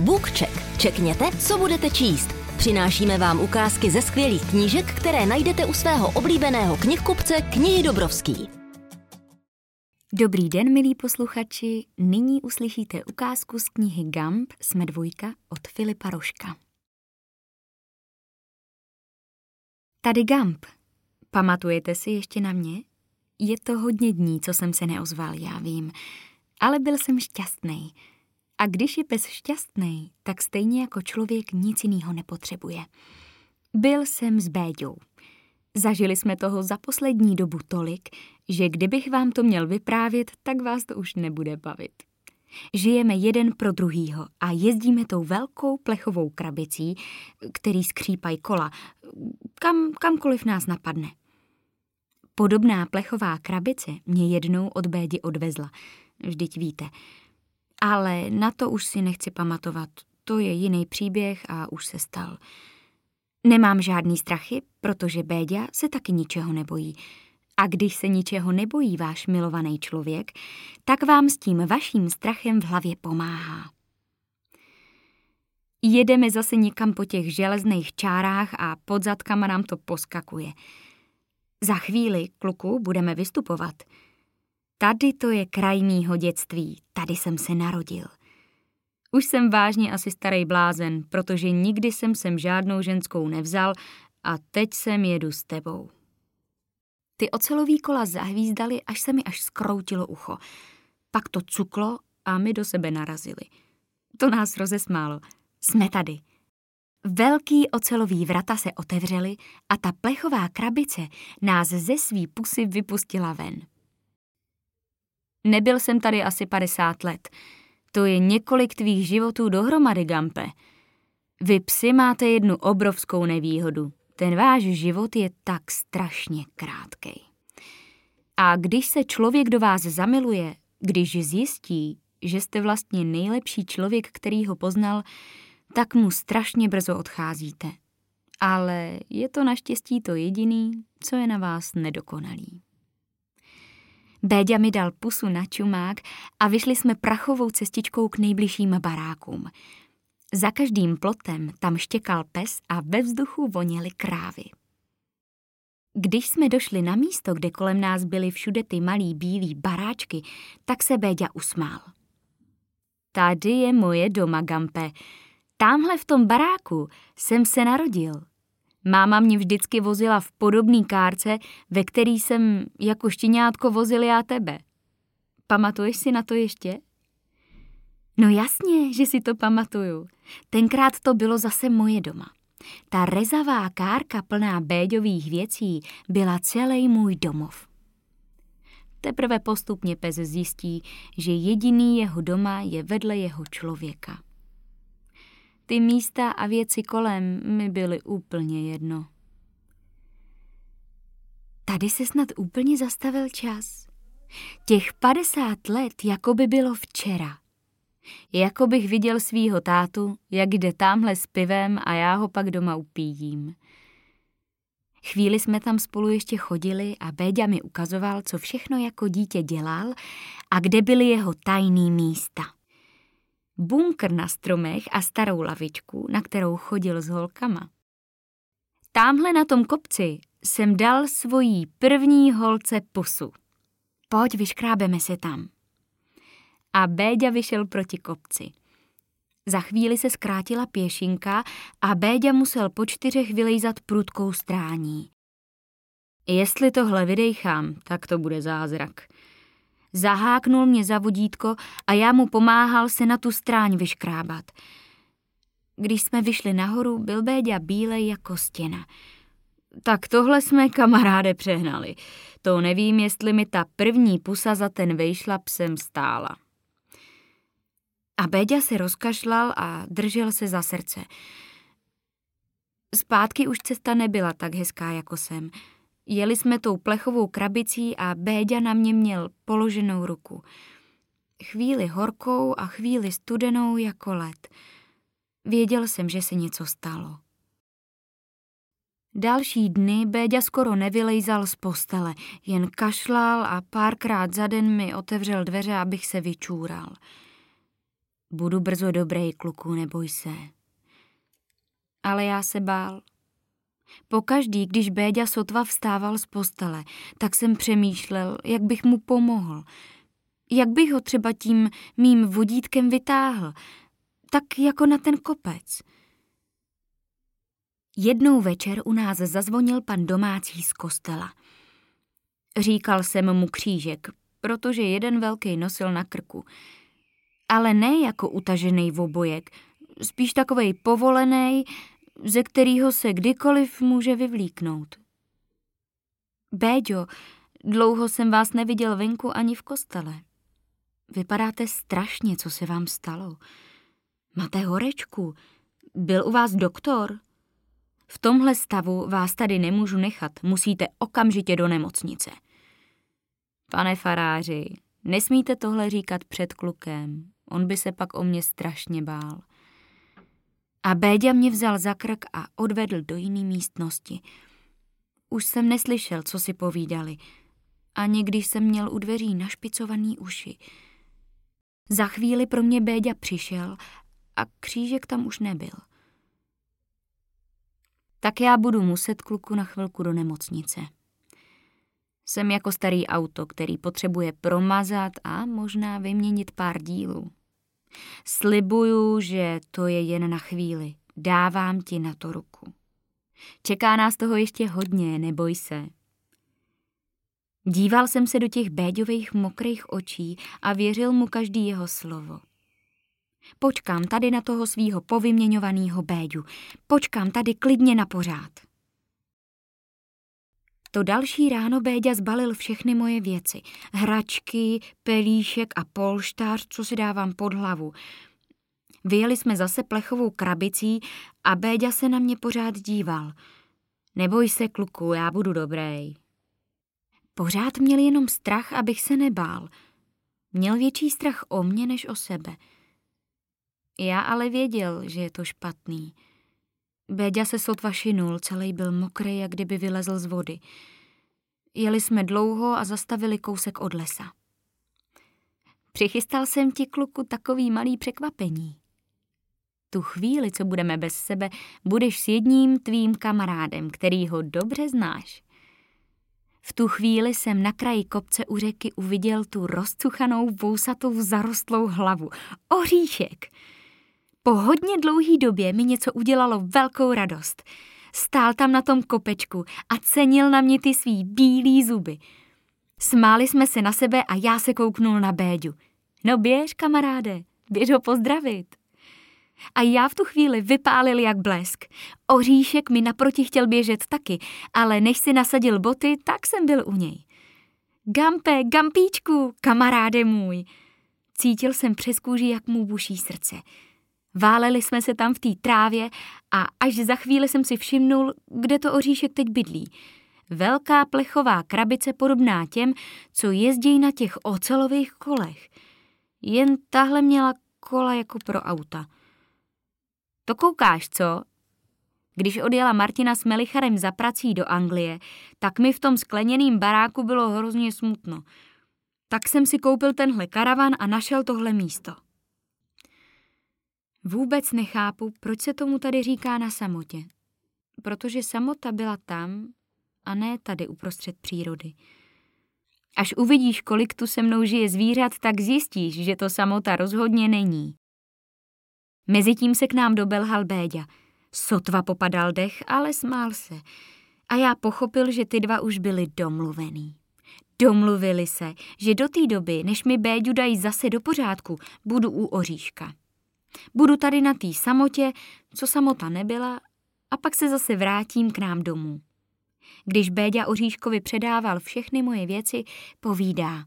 BookCheck. Čekněte, co budete číst. Přinášíme vám ukázky ze skvělých knížek, které najdete u svého oblíbeného knihkupce Knihy Dobrovský. Dobrý den, milí posluchači. Nyní uslyšíte ukázku z knihy Gump Jsme dvojka od Filipa Roška. Tady Gump. Pamatujete si ještě na mě? Je to hodně dní, co jsem se neozval, já vím. Ale byl jsem šťastný. A když je pes šťastný, tak stejně jako člověk nic jiného nepotřebuje. Byl jsem s Béďou. Zažili jsme toho za poslední dobu tolik, že kdybych vám to měl vyprávět, tak vás to už nebude bavit. Žijeme jeden pro druhýho a jezdíme tou velkou plechovou krabicí, který skřípají kola, kam, kamkoliv nás napadne. Podobná plechová krabice mě jednou od Bédi odvezla. Vždyť víte. Ale na to už si nechci pamatovat. To je jiný příběh a už se stal. Nemám žádný strachy, protože Béďa se taky ničeho nebojí. A když se ničeho nebojí váš milovaný člověk, tak vám s tím vaším strachem v hlavě pomáhá. Jedeme zase někam po těch železných čárách a pod zadkama nám to poskakuje. Za chvíli, kluku, budeme vystupovat. Tady to je kraj mýho dětství, tady jsem se narodil. Už jsem vážně asi starý blázen, protože nikdy jsem sem žádnou ženskou nevzal a teď sem jedu s tebou. Ty ocelový kola zahvízdali, až se mi až skroutilo ucho. Pak to cuklo a my do sebe narazili. To nás rozesmálo. Jsme tady. Velký ocelový vrata se otevřely a ta plechová krabice nás ze svý pusy vypustila ven. Nebyl jsem tady asi 50 let. To je několik tvých životů dohromady, Gampe. Vy psi máte jednu obrovskou nevýhodu. Ten váš život je tak strašně krátkej. A když se člověk do vás zamiluje, když zjistí, že jste vlastně nejlepší člověk, který ho poznal, tak mu strašně brzo odcházíte. Ale je to naštěstí to jediný, co je na vás nedokonalý. Béďa mi dal pusu na čumák a vyšli jsme prachovou cestičkou k nejbližším barákům. Za každým plotem tam štěkal pes a ve vzduchu voněly krávy. Když jsme došli na místo, kde kolem nás byly všude ty malý bílý baráčky, tak se Béďa usmál. Tady je moje doma, Gampe. Támhle v tom baráku jsem se narodil. Máma mě vždycky vozila v podobný kárce, ve který jsem jako štěňátko vozil já tebe. Pamatuješ si na to ještě? No jasně, že si to pamatuju. Tenkrát to bylo zase moje doma. Ta rezavá kárka plná béďových věcí byla celý můj domov. Teprve postupně pes zjistí, že jediný jeho doma je vedle jeho člověka. Ty místa a věci kolem mi byly úplně jedno. Tady se snad úplně zastavil čas. Těch padesát let jako by bylo včera. Jako bych viděl svýho tátu, jak jde tamhle s pivem a já ho pak doma upíjím. Chvíli jsme tam spolu ještě chodili a Béďa mi ukazoval, co všechno jako dítě dělal a kde byly jeho tajný místa bunkr na stromech a starou lavičku, na kterou chodil s holkama. Támhle na tom kopci jsem dal svojí první holce pusu. Pojď, vyškrábeme se tam. A Béďa vyšel proti kopci. Za chvíli se zkrátila pěšinka a Béďa musel po čtyřech vylejzat prudkou strání. Jestli tohle vydejchám, tak to bude zázrak. Zaháknul mě za vodítko a já mu pomáhal se na tu stráň vyškrábat. Když jsme vyšli nahoru, byl Béďa bílej jako stěna. Tak tohle jsme kamaráde přehnali. To nevím, jestli mi ta první pusa za ten vejšlap sem stála. A Béďa se rozkašlal a držel se za srdce. Zpátky už cesta nebyla tak hezká jako sem. Jeli jsme tou plechovou krabicí a Béďa na mě měl položenou ruku. Chvíli horkou a chvíli studenou jako led. Věděl jsem, že se něco stalo. Další dny Béďa skoro nevylejzal z postele, jen kašlal a párkrát za den mi otevřel dveře, abych se vyčúral. Budu brzo dobrý, kluku, neboj se. Ale já se bál. Pokaždý, když Béďa sotva vstával z postele, tak jsem přemýšlel, jak bych mu pomohl. Jak bych ho třeba tím mým vodítkem vytáhl, tak jako na ten kopec. Jednou večer u nás zazvonil pan domácí z kostela. Říkal jsem mu křížek, protože jeden velký nosil na krku. Ale ne jako utažený obojek, spíš takovej povolený, ze kterého se kdykoliv může vyvlíknout. Béďo, dlouho jsem vás neviděl venku ani v kostele. Vypadáte strašně, co se vám stalo. Máte horečku. Byl u vás doktor? V tomhle stavu vás tady nemůžu nechat, musíte okamžitě do nemocnice. Pane faráři, nesmíte tohle říkat před klukem, on by se pak o mě strašně bál. A Béďa mě vzal za krk a odvedl do jiné místnosti. Už jsem neslyšel, co si povídali, ani když jsem měl u dveří našpicovaný uši. Za chvíli pro mě Béďa přišel a křížek tam už nebyl. Tak já budu muset kluku na chvilku do nemocnice. Jsem jako starý auto, který potřebuje promazat a možná vyměnit pár dílů. Slibuju, že to je jen na chvíli. Dávám ti na to ruku. Čeká nás toho ještě hodně, neboj se. Díval jsem se do těch béďových mokrých očí a věřil mu každý jeho slovo. Počkám tady na toho svýho povyměňovaného béďu. Počkám tady klidně na pořád. To další ráno Béďa zbalil všechny moje věci. Hračky, pelíšek a polštář, co si dávám pod hlavu. Vyjeli jsme zase plechovou krabicí a Béďa se na mě pořád díval. Neboj se, kluku, já budu dobrý. Pořád měl jenom strach, abych se nebál. Měl větší strach o mě než o sebe. Já ale věděl, že je to špatný. Béďa se sotva šinul, celý byl mokrý, jak kdyby vylezl z vody. Jeli jsme dlouho a zastavili kousek od lesa. Přichystal jsem ti, kluku, takový malý překvapení. Tu chvíli, co budeme bez sebe, budeš s jedním tvým kamarádem, který ho dobře znáš. V tu chvíli jsem na kraji kopce u řeky uviděl tu rozcuchanou, vousatou, zarostlou hlavu. Oříšek! Po hodně dlouhý době mi něco udělalo velkou radost. Stál tam na tom kopečku a cenil na mě ty svý bílý zuby. Smáli jsme se na sebe a já se kouknul na Béďu. No běž, kamaráde, běž ho pozdravit. A já v tu chvíli vypálil jak blesk. Oříšek mi naproti chtěl běžet taky, ale než si nasadil boty, tak jsem byl u něj. Gampe, Gampíčku, kamaráde můj. Cítil jsem přes kůži, jak mu buší srdce. Váleli jsme se tam v té trávě a až za chvíli jsem si všimnul, kde to oříšek teď bydlí. Velká plechová krabice podobná těm, co jezdí na těch ocelových kolech. Jen tahle měla kola jako pro auta. To koukáš, co? Když odjela Martina s Melicharem za prací do Anglie, tak mi v tom skleněném baráku bylo hrozně smutno. Tak jsem si koupil tenhle karavan a našel tohle místo. Vůbec nechápu, proč se tomu tady říká na samotě. Protože samota byla tam a ne tady uprostřed přírody. Až uvidíš, kolik tu se mnou žije zvířat, tak zjistíš, že to samota rozhodně není. Mezitím se k nám dobelhal Béďa. Sotva popadal dech, ale smál se. A já pochopil, že ty dva už byli domluvený. Domluvili se, že do té doby, než mi Béďu dají zase do pořádku, budu u oříška. Budu tady na té samotě, co samota nebyla, a pak se zase vrátím k nám domů. Když Béďa Oříškovi předával všechny moje věci, povídá.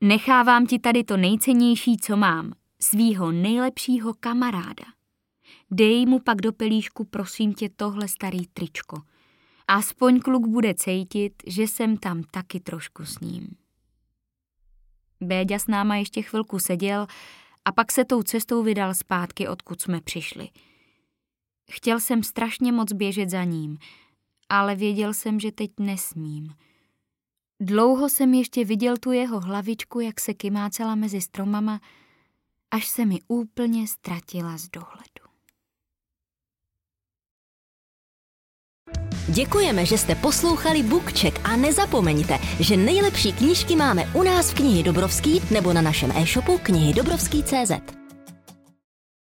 Nechávám ti tady to nejcennější, co mám, svýho nejlepšího kamaráda. Dej mu pak do pelíšku, prosím tě, tohle starý tričko. Aspoň kluk bude cítit, že jsem tam taky trošku s ním. Béďa s náma ještě chvilku seděl a pak se tou cestou vydal zpátky, odkud jsme přišli. Chtěl jsem strašně moc běžet za ním, ale věděl jsem, že teď nesmím. Dlouho jsem ještě viděl tu jeho hlavičku, jak se kymácela mezi stromama až se mi úplně ztratila z dohledu. Děkujeme, že jste poslouchali Bookcheck a nezapomeňte, že nejlepší knížky máme u nás v knihy Dobrovský nebo na našem e-shopu knihy Dobrovský.cz.